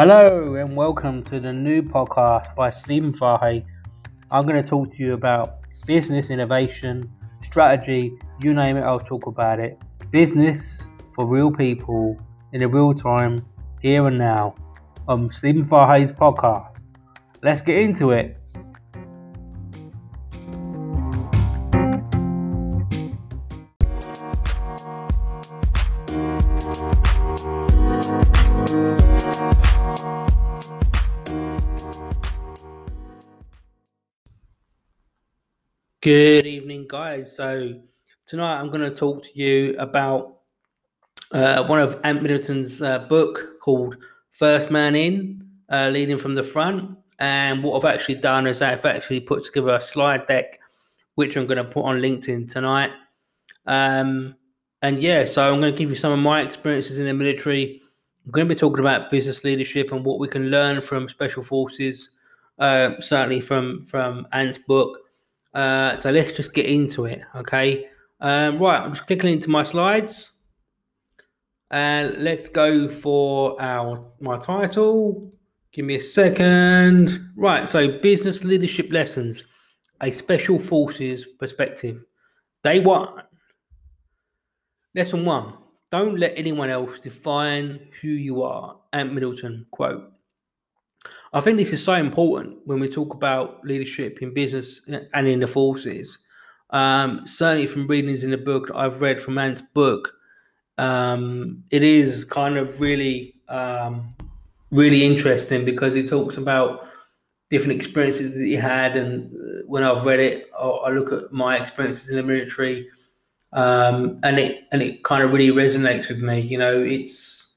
Hello and welcome to the new podcast by Stephen Fahey. I'm going to talk to you about business innovation, strategy, you name it, I'll talk about it. Business for real people in a real time, here and now, on Stephen Fahey's podcast. Let's get into it. Good evening, guys. So, tonight I'm going to talk to you about uh, one of Ant Middleton's uh, book called First Man In, uh, Leading from the Front. And what I've actually done is I've actually put together a slide deck, which I'm going to put on LinkedIn tonight. Um, and yeah, so I'm going to give you some of my experiences in the military. I'm going to be talking about business leadership and what we can learn from special forces, uh, certainly from from Ant's book uh, so let's just get into it, okay? Um, right, I'm just clicking into my slides. And let's go for our my title. Give me a second. Right, so business leadership lessons, a special forces perspective. Day one. Lesson one. Don't let anyone else define who you are. Ant Middleton quote. I think this is so important when we talk about leadership in business and in the forces. Um, certainly, from readings in the book that I've read from Ant's book, um, it is kind of really, um, really interesting because he talks about different experiences that he had. And uh, when I've read it, I, I look at my experiences in the military, um, and it and it kind of really resonates with me. You know, it's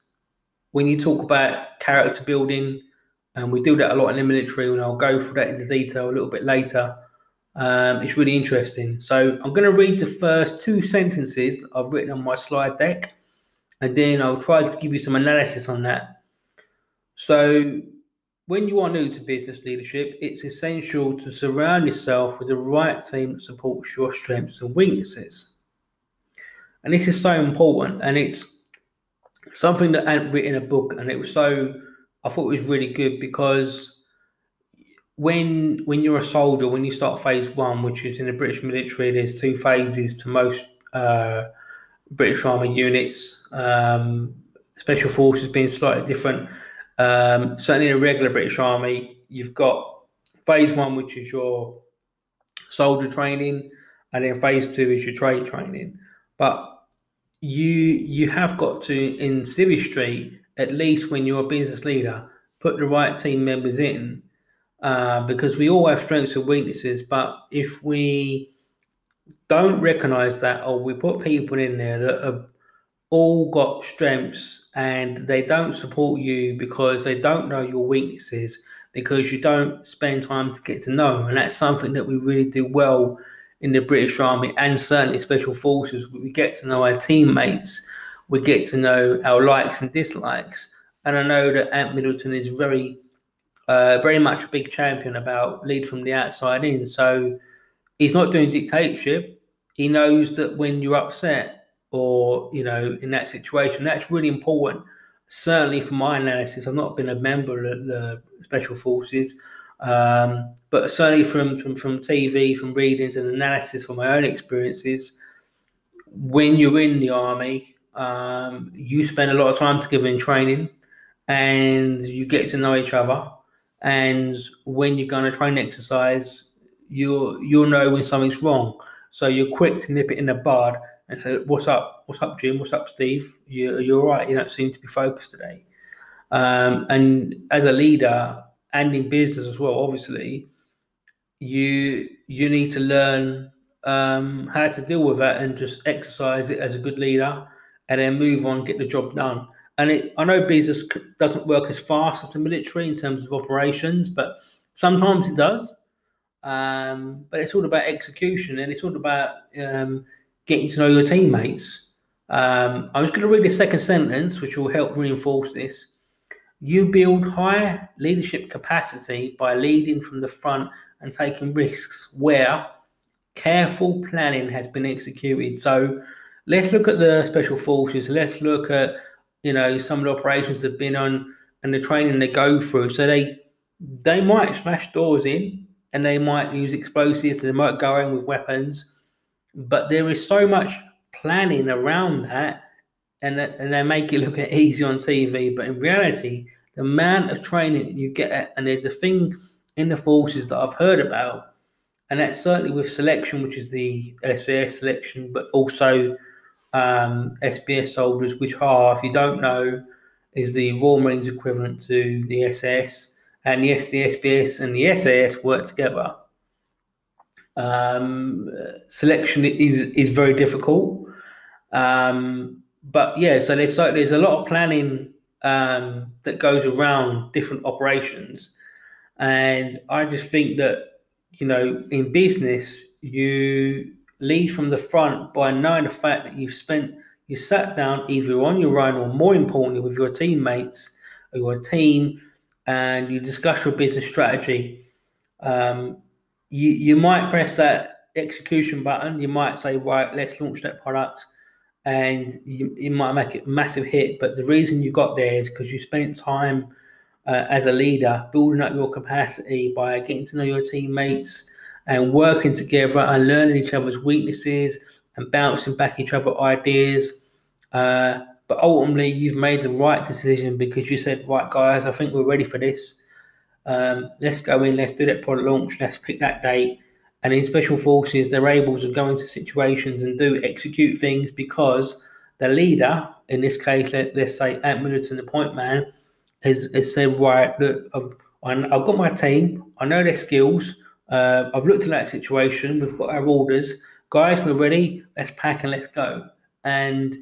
when you talk about character building and we do that a lot in the military, and I'll go through that into detail a little bit later. Um, it's really interesting. So I'm going to read the first two sentences I've written on my slide deck, and then I'll try to give you some analysis on that. So, when you are new to business leadership, it's essential to surround yourself with the right team that supports your strengths and weaknesses. And this is so important, and it's something that Ant written in a book, and it was so I thought it was really good because when when you're a soldier, when you start phase one, which is in the British military, there's two phases to most uh, British Army units. Um, special forces being slightly different. Um, certainly, in a regular British Army, you've got phase one, which is your soldier training, and then phase two is your trade training. But you you have got to in Street at least when you're a business leader, put the right team members in uh, because we all have strengths and weaknesses. But if we don't recognize that, or we put people in there that have all got strengths and they don't support you because they don't know your weaknesses, because you don't spend time to get to know them. And that's something that we really do well in the British Army and certainly Special Forces. We get to know our teammates we get to know our likes and dislikes. And I know that Ant Middleton is very, uh, very much a big champion about lead from the outside in. So he's not doing dictatorship. He knows that when you're upset or, you know, in that situation, that's really important. Certainly for my analysis, I've not been a member of the Special Forces, um, but certainly from, from, from TV, from readings and analysis from my own experiences, when you're in the army, um, you spend a lot of time together in training and you get to know each other. And when you're going to train exercise, you'll you'll know when something's wrong. So you're quick to nip it in the bud and say, "What's up? What's up, Jim? What's up, Steve? You, you're right. You don't seem to be focused today." Um, and as a leader and in business as well, obviously, you you need to learn um, how to deal with that and just exercise it as a good leader and then move on, get the job done. And it, I know business doesn't work as fast as the military in terms of operations, but sometimes it does. Um, but it's all about execution and it's all about um, getting to know your teammates. Um, I was going to read the second sentence, which will help reinforce this. You build high leadership capacity by leading from the front and taking risks where careful planning has been executed. So, let's look at the special forces. Let's look at you know some of the operations that have been on and the training they go through. So they they might smash doors in and they might use explosives, they might go in with weapons, but there is so much planning around that and, and they make it look easy on TV. But in reality, the amount of training you get, and there's a thing in the forces that I've heard about, and that's certainly with selection, which is the SAS selection, but also um, SBS soldiers, which are, if you don't know, is the Royal Marines equivalent to the SS. And yes, the SBS and the SAS work together. Um, selection is is very difficult, um, but yeah. So there's there's a lot of planning um, that goes around different operations, and I just think that you know in business you lead from the front by knowing the fact that you've spent you sat down either on your own or more importantly with your teammates or your team and you discuss your business strategy. Um, you, you might press that execution button. You might say right let's launch that product and you, you might make it a massive hit. But the reason you got there is because you spent time uh, as a leader building up your capacity by getting to know your teammates and working together and learning each other's weaknesses and bouncing back each other ideas. Uh, but ultimately, you've made the right decision because you said, right, guys, I think we're ready for this. Um, let's go in, let's do that product launch, let's pick that date. And in special forces, they're able to go into situations and do execute things because the leader, in this case, let, us say Middleton, the point man, has, has said, right, look, I've, I've got my team, I know their skills, uh, I've looked at that situation. We've got our orders, guys. We're ready. Let's pack and let's go. And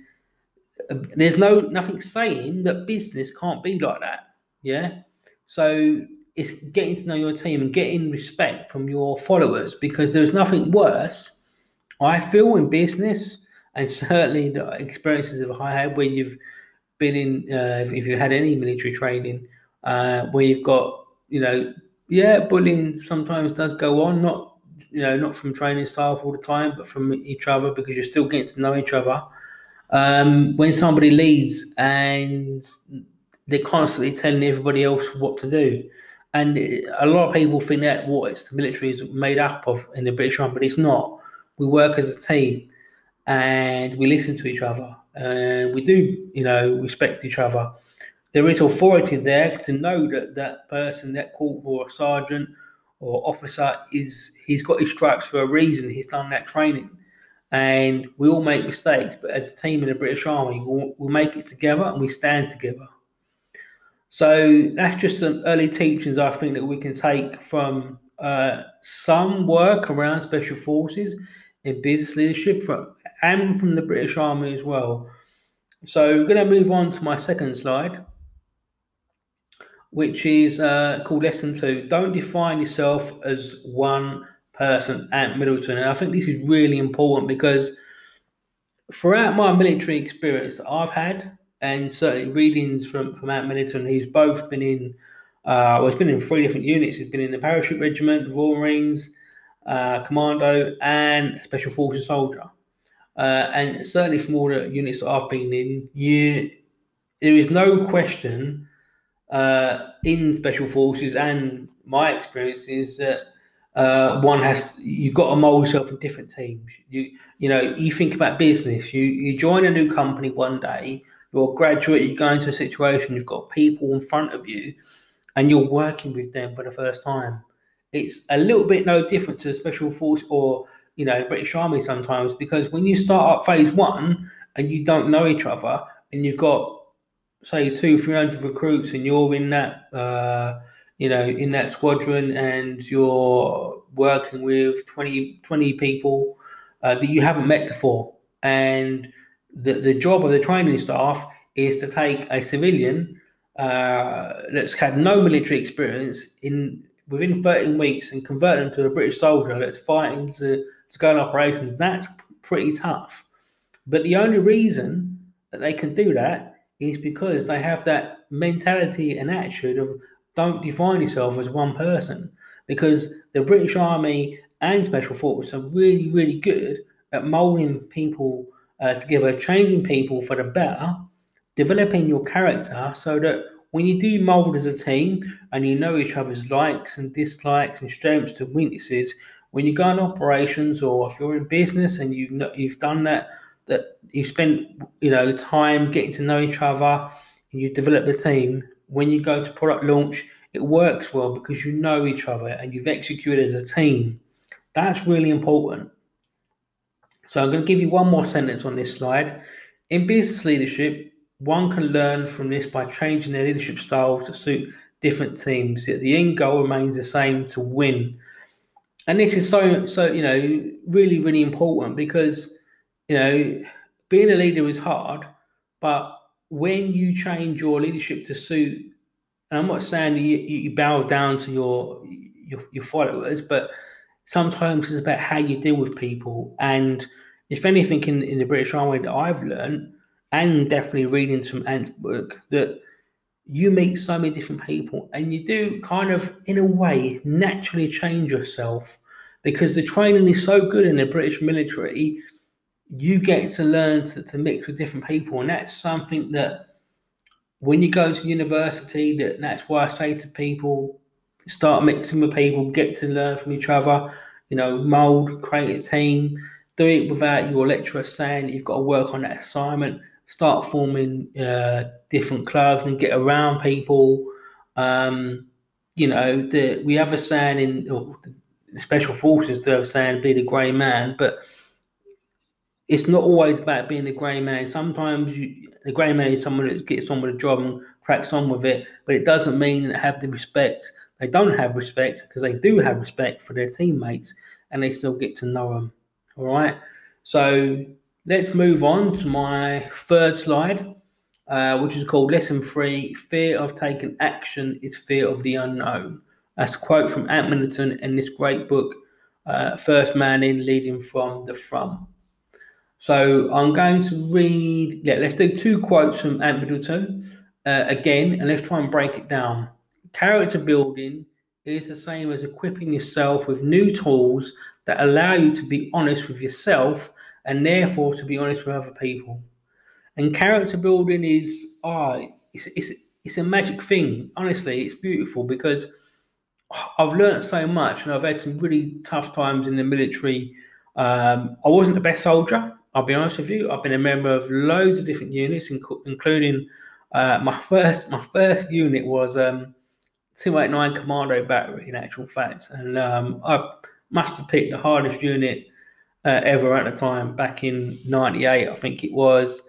uh, there's no nothing saying that business can't be like that. Yeah. So it's getting to know your team and getting respect from your followers because there's nothing worse. I feel in business and certainly the experiences of I had when you've been in, uh, if, if you had any military training, uh, where you've got you know yeah, bullying sometimes does go on. Not you know, not from training staff all the time, but from each other because you're still getting to know each other. Um, when somebody leads and they're constantly telling everybody else what to do, and a lot of people think that what it's the military is made up of in the British Army, but it's not. We work as a team, and we listen to each other, and we do, you know, respect each other there is authority there to know that that person, that corporal or sergeant or officer, is he's got his stripes for a reason. He's done that training, and we all make mistakes. But as a team in the British Army, we'll, we'll make it together and we stand together. So that's just some early teachings I think that we can take from uh, some work around special forces in business leadership from, and from the British Army as well. So we're going to move on to my second slide which is uh, called Lesson Two. Don't define yourself as one person Ant Middleton. And I think this is really important because throughout my military experience that I've had, and certainly readings from, from Ant Middleton, he's both been in, uh, well, he's been in three different units. He's been in the Parachute Regiment, Royal Marines, uh, Commando, and Special Forces Soldier. Uh, and certainly from all the units that I've been in, you, there is no question uh, in special forces and my experience is that uh, one has you've got to mold yourself in different teams. You you know you think about business. You you join a new company one day. You're a graduate. You go into a situation. You've got people in front of you, and you're working with them for the first time. It's a little bit no different to special force or you know British Army sometimes because when you start up phase one and you don't know each other and you've got say two, three hundred recruits, and you're in that, uh, you know, in that squadron, and you're working with 20, 20 people uh, that you haven't met before, and the the job of the training staff is to take a civilian uh, that's had no military experience in within 13 weeks and convert them to a British soldier that's fighting to, to go on operations. That's pretty tough. But the only reason that they can do that is because they have that mentality and attitude of don't define yourself as one person. Because the British Army and Special Forces are really, really good at molding people uh, together, changing people for the better, developing your character so that when you do mold as a team and you know each other's likes and dislikes and strengths and weaknesses, when you go on operations or if you're in business and you know you've done that, that you spent you know time getting to know each other and you develop a team. When you go to product launch, it works well because you know each other and you've executed as a team. That's really important. So I'm going to give you one more sentence on this slide. In business leadership, one can learn from this by changing their leadership style to suit different teams. Yet the end goal remains the same to win. And this is so so you know really really important because you know being a leader is hard, but when you change your leadership to suit, and I'm not saying you, you bow down to your, your your followers, but sometimes it's about how you deal with people. And if anything, in, in the British Army that I've learned, and definitely reading from Ant's book, that you meet so many different people and you do kind of, in a way, naturally change yourself because the training is so good in the British military. You get to learn to, to mix with different people, and that's something that when you go to university, that that's why I say to people, start mixing with people, get to learn from each other, you know, mold, create a team, do it without your lecturer saying you've got to work on that assignment start forming uh, different clubs and get around people. Um, you know, the, we have a saying in special forces to have a saying, be the grey man, but it's not always about being the grey man. Sometimes you, the grey man is someone that gets on with a job and cracks on with it, but it doesn't mean they have the respect. They don't have respect because they do have respect for their teammates and they still get to know them. All right. So Let's move on to my third slide, uh, which is called Lesson Three Fear of Taking Action is Fear of the Unknown. That's a quote from Ant Middleton in this great book, uh, First Man in Leading from the Front. So I'm going to read, yeah, let's do two quotes from Ant Middleton uh, again, and let's try and break it down. Character building is the same as equipping yourself with new tools that allow you to be honest with yourself and therefore to be honest with other people. And character building is oh, it's, it's it's a magic thing. Honestly, it's beautiful because I've learned so much, and I've had some really tough times in the military. Um, I wasn't the best soldier. I'll be honest with you. I've been a member of loads of different units, including uh, my first my first unit was um, 289 Commando Battery, in actual fact, and um, I must have picked the hardest unit uh, ever at the time, back in '98, I think it was,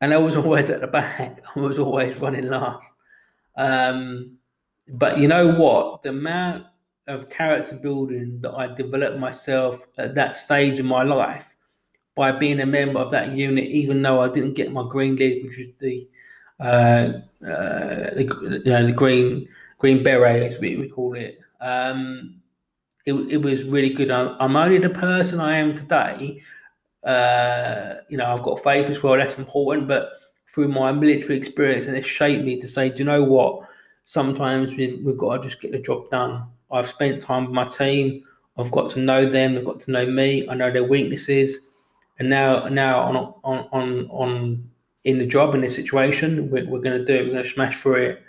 and I was always at the back. I was always running last. Um, but you know what? The amount of character building that I developed myself at that stage in my life by being a member of that unit, even though I didn't get my green lid, which is the uh, uh, the, you know, the green green beret, as we, we call it. Um, it, it was really good. I'm, only the person I am today. Uh, you know, I've got faith as well. That's important. But through my military experience, and it shaped me to say, do you know what? Sometimes we've, we've got to just get the job done. I've spent time with my team. I've got to know them. They've got to know me. I know their weaknesses. And now, now on on on on in the job in this situation, we're, we're going to do it. We're going to smash through it.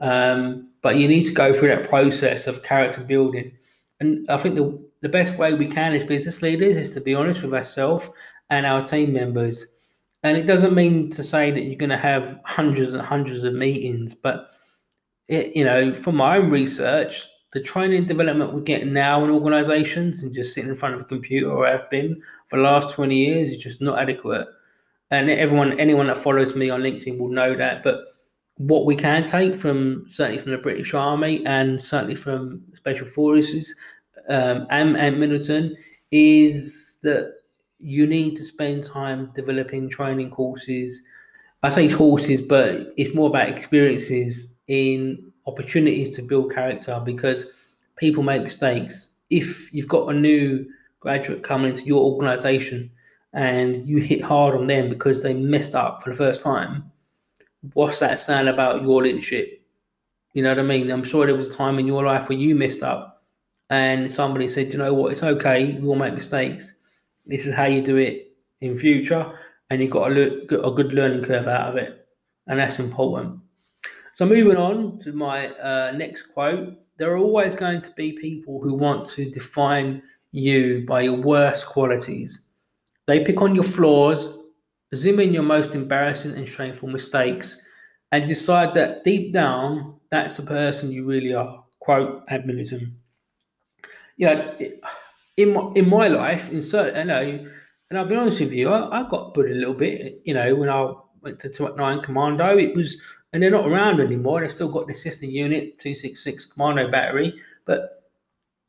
Um, but you need to go through that process of character building and I think the, the best way we can as business leaders is to be honest with ourselves and our team members. And it doesn't mean to say that you're going to have hundreds and hundreds of meetings, but it, you know, from my own research, the training development we get now in organizations and just sitting in front of a computer or have been for the last 20 years is just not adequate. And everyone, anyone that follows me on LinkedIn will know that. But what we can take from certainly from the British Army and certainly from Special Forces um, and, and Middleton is that you need to spend time developing training courses. I say courses, but it's more about experiences in opportunities to build character because people make mistakes. If you've got a new graduate coming into your organization and you hit hard on them because they messed up for the first time, what's that saying about your leadership? You know what I mean? I'm sure there was a time in your life where you messed up and somebody said, you know what, it's okay, we'll make mistakes. This is how you do it in future, and you've got a, a good learning curve out of it. And that's important. So moving on to my uh, next quote, there are always going to be people who want to define you by your worst qualities. They pick on your flaws, zoom in your most embarrassing and shameful mistakes, and decide that deep down, that's the person you really are. Quote Middleton. You know, in my, in my life, in certain, you know, and I'll be honest with you, I, I got bullied a little bit, you know, when I went to 9 Commando. It was, and they're not around anymore. They've still got the system unit, 266 Commando battery. But,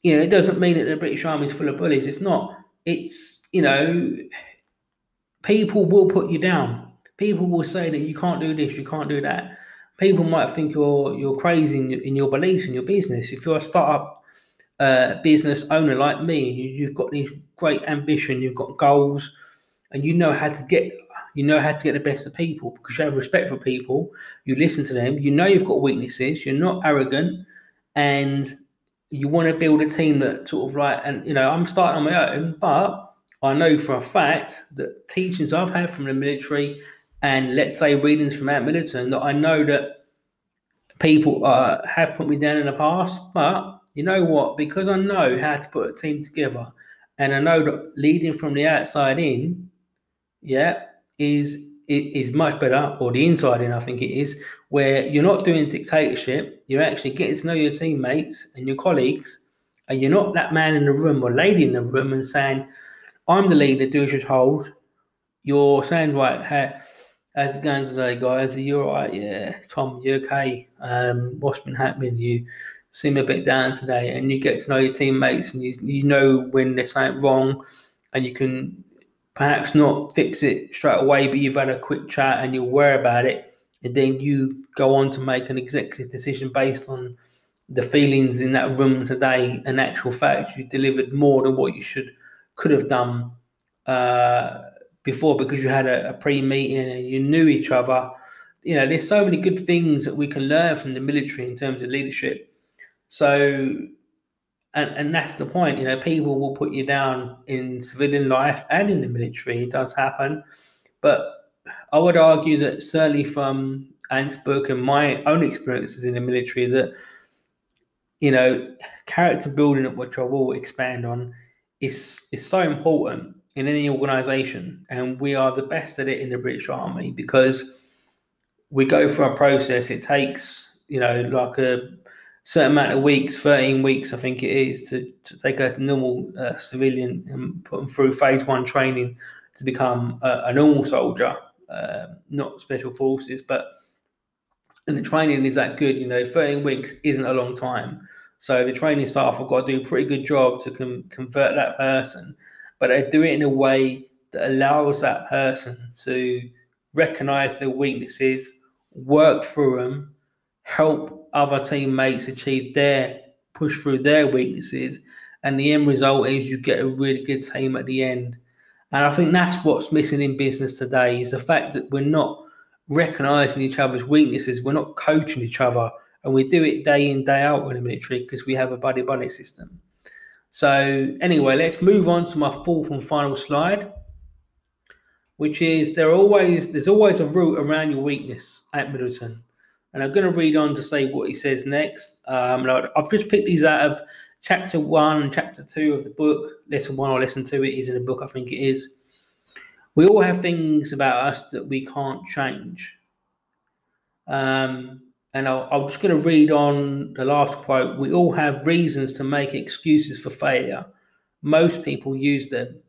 you know, it doesn't mean that the British Army is full of bullies. It's not. It's, you know, people will put you down. People will say that you can't do this, you can't do that. People might think you're you're crazy in, in your beliefs in your business. If you're a startup uh, business owner like me, you, you've got this great ambition, you've got goals, and you know how to get you know how to get the best of people because you have respect for people. You listen to them. You know you've got weaknesses. You're not arrogant, and you want to build a team that sort of like. And you know, I'm starting on my own, but I know for a fact that teachings I've had from the military and let's say readings from Ant Middleton that I know that people uh, have put me down in the past. But you know what? Because I know how to put a team together and I know that leading from the outside in, yeah, is is much better, or the inside in, I think it is, where you're not doing dictatorship, you're actually getting to know your teammates and your colleagues, and you're not that man in the room or lady in the room and saying, I'm the leader, do as you're told. You're saying, right, hey, how's it going today, guys? Are you all right? Yeah, Tom, you okay? Um, what's been happening? You seem a bit down today, and you get to know your teammates, and you, you know when they're saying wrong, and you can perhaps not fix it straight away, but you've had a quick chat and you're aware about it, and then you go on to make an executive decision based on the feelings in that room today. And actual fact, you delivered more than what you should could have done uh, before because you had a, a pre-meeting and you knew each other. You know, there's so many good things that we can learn from the military in terms of leadership. So, and and that's the point. You know, people will put you down in civilian life and in the military. It does happen, but I would argue that certainly from Ant's book and my own experiences in the military, that you know, character building, which I will expand on, is is so important in any organization and we are the best at it in the british army because we go through a process it takes you know like a certain amount of weeks 13 weeks i think it is to, to take a normal uh, civilian and put them through phase one training to become a, a normal soldier uh, not special forces but and the training is that good you know 13 weeks isn't a long time. So the training staff have got to do a pretty good job to com- convert that person, but they do it in a way that allows that person to recognize their weaknesses, work through them, help other teammates achieve their push through their weaknesses, and the end result is you get a really good team at the end. And I think that's what's missing in business today is the fact that we're not recognizing each other's weaknesses, we're not coaching each other and we do it day in day out in the military because we have a buddy buddy system. So anyway, let's move on to my fourth and final slide, which is there always there's always a route around your weakness Ant Middleton, and I'm going to read on to say what he says next. Um, I've just picked these out of chapter one and chapter two of the book. Lesson one or lesson two it is in the book, I think it is. We all have things about us that we can't change. Um, and i am just going to read on the last quote. We all have reasons to make excuses for failure. Most people use them.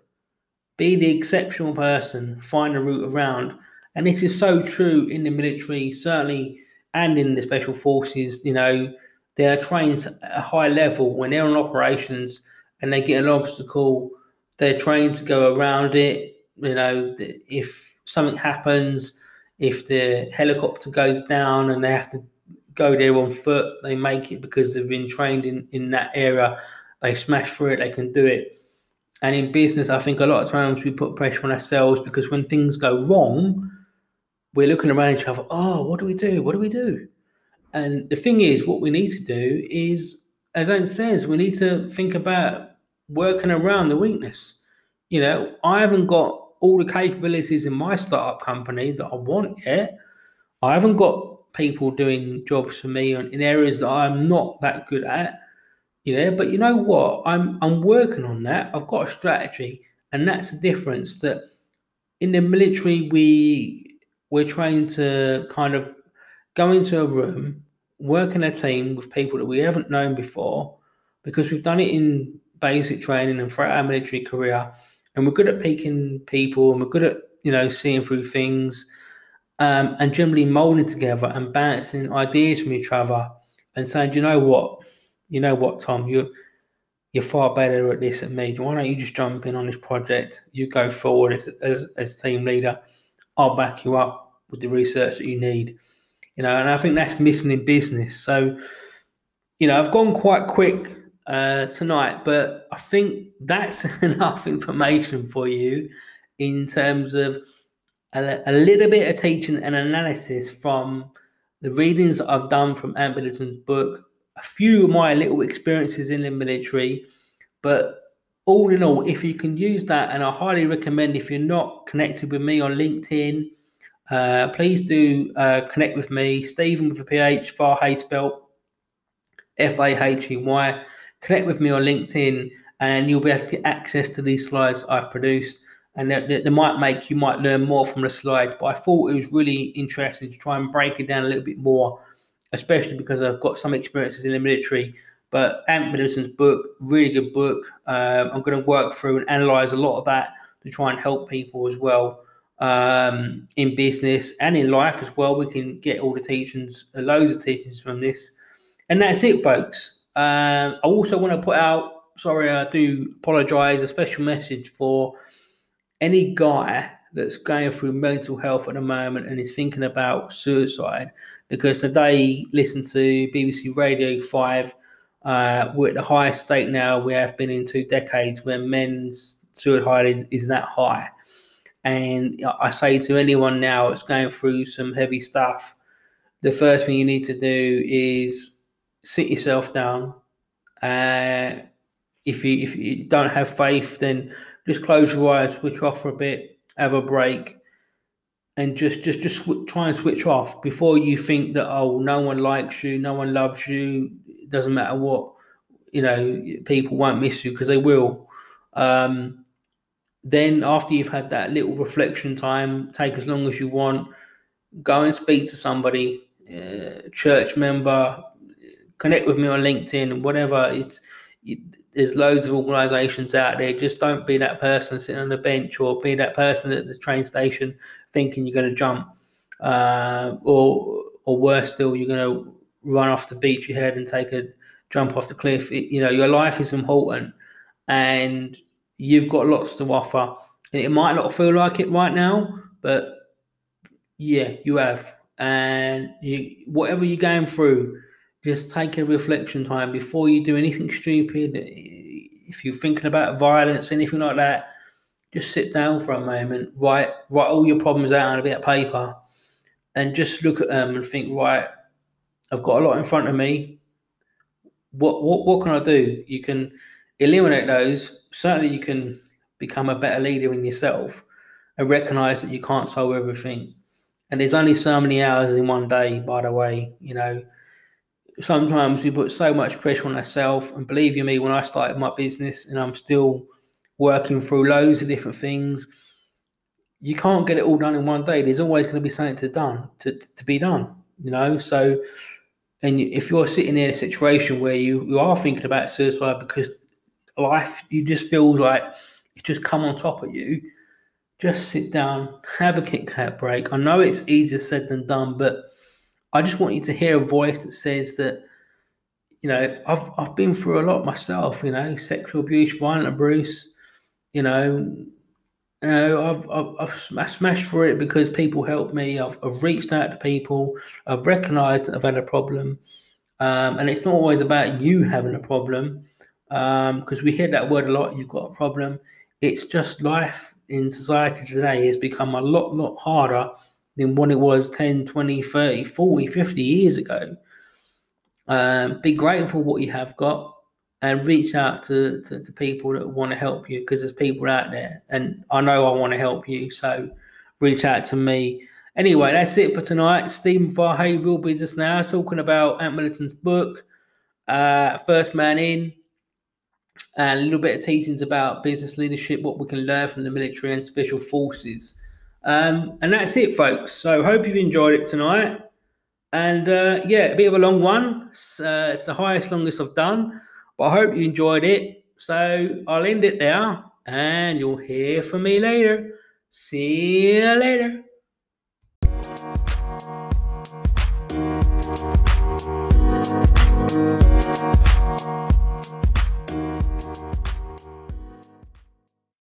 Be the exceptional person, find a route around. And this is so true in the military, certainly, and in the special forces. You know, they're trained at a high level when they're on operations and they get an obstacle, they're trained to go around it. You know, if something happens, if the helicopter goes down and they have to go there on foot. They make it because they've been trained in, in that area. They smash through it, they can do it. And in business, I think a lot of times we put pressure on ourselves because when things go wrong, we're looking around each other, oh, what do we do? What do we do? And the thing is, what we need to do is, as Ant says, we need to think about working around the weakness. You know, I haven't got all the capabilities in my startup company that I want yet. I haven't got people doing jobs for me in areas that I'm not that good at. You know, but you know what? I'm I'm working on that. I've got a strategy, and that's the difference. That in the military, we we're trained to kind of go into a room, work in a team with people that we haven't known before, because we've done it in basic training and throughout our military career, and we're good at picking people, and we're good at you know seeing through things um, and generally molding together and bouncing ideas from each other and saying, you know what, you know what, Tom, you you're far better at this than me. Why don't you just jump in on this project? You go forward as, as, as team leader. I'll back you up with the research that you need. You know, and I think that's missing in business. So, you know, I've gone quite quick uh, tonight, but I think that's enough information for you in terms of a, a little bit of teaching and analysis from the readings I've done from Ant Middleton's book, a few of my little experiences in the military, but all in all, if you can use that, and I highly recommend if you're not connected with me on LinkedIn, uh, please do uh, connect with me, Stephen with a PH, Fahey spelled F A H E Y. Connect with me on LinkedIn, and you'll be able to get access to these slides I've produced and they, they, might make you might learn more from the slides. But I thought it was really interesting to try and break it down a little bit more, especially because I've got some experiences in the military. But Ant Middleton's book, really good book. Um, I'm going to work through and analyze a lot of that to try and help people as well um, in business and in life as well. We can get all the teachings, loads of teachings from this. And that's it, folks. Um, I also want to put out, sorry, I do apologize, a special message for any guy that's going through mental health at the moment and is thinking about suicide, because today listen to BBC Radio 5, uh, we're at the highest state now we have been in two decades where men's suicide is, is that high. And I say to anyone now that's going through some heavy stuff, the first thing you need to do is sit yourself down. Uh, if you if you don't have faith, then just close your eyes, switch off for a bit, have a break, and just just just try and switch off before you think that oh no one likes you, no one loves you. It doesn't matter what you know, people won't miss you because they will. Um, then after you've had that little reflection time, take as long as you want. Go and speak to somebody, uh, church member, connect with me on LinkedIn, whatever. It's it, there's loads of organisations out there. Just don't be that person sitting on the bench or be that person at the train station thinking you're going to jump, uh, or or worse still, you're going to run off the beach your head and take a jump off the cliff. It, you know, your life is important, and you've got lots to offer. And it might not feel like it right now, but yeah, you have. And you, whatever you're going through, just take a reflection time before you do anything stupid. If you're thinking about violence, anything like that, just sit down for a moment, write write all your problems out on a bit of paper, and just look at them and think, right, I've got a lot in front of me. What what what can I do? You can eliminate those. Certainly, you can become a better leader in yourself and recognize that you can't solve everything. And there's only so many hours in one day, by the way, you know sometimes we put so much pressure on ourselves. And believe you me, when I started my business and I'm still working through loads of different things, you can't get it all done in one day. There's always going to be something to done to, to be done, you know. So, and if you're sitting in a situation where you, you are thinking about suicide because life you just feels like it's just come on top of you, just sit down, have a Kit Kat break. I know it's easier said than done, but I just want you to hear a voice that says that, you know, I've I've been through a lot myself. You know, sexual abuse, violent abuse. You know, you know, I've, I've, I've smashed for it because people helped me. I've, I've reached out to people. I've recognised that I've had a problem, um, and it's not always about you having a problem, because um, we hear that word a lot. You've got a problem. It's just life in society today has become a lot, lot harder than what it was 10, 20, 30, 40, 50 years ago. Um, be grateful for what you have got and reach out to, to, to people that want to help you because there's people out there. And I know I want to help you. So reach out to me. Anyway, that's it for tonight. Stephen Fahey, Real Business Now, talking about Ant Middleton's book, uh, First Man In, and a little bit of teachings about business leadership, what we can learn from the military and special forces. Um, and that's it, folks. So hope you've enjoyed it tonight. And uh, yeah, a bit of a long one. It's, uh, it's the highest, longest I've done, but I hope you enjoyed it. So I'll end it there, and you'll hear from me later. See you later.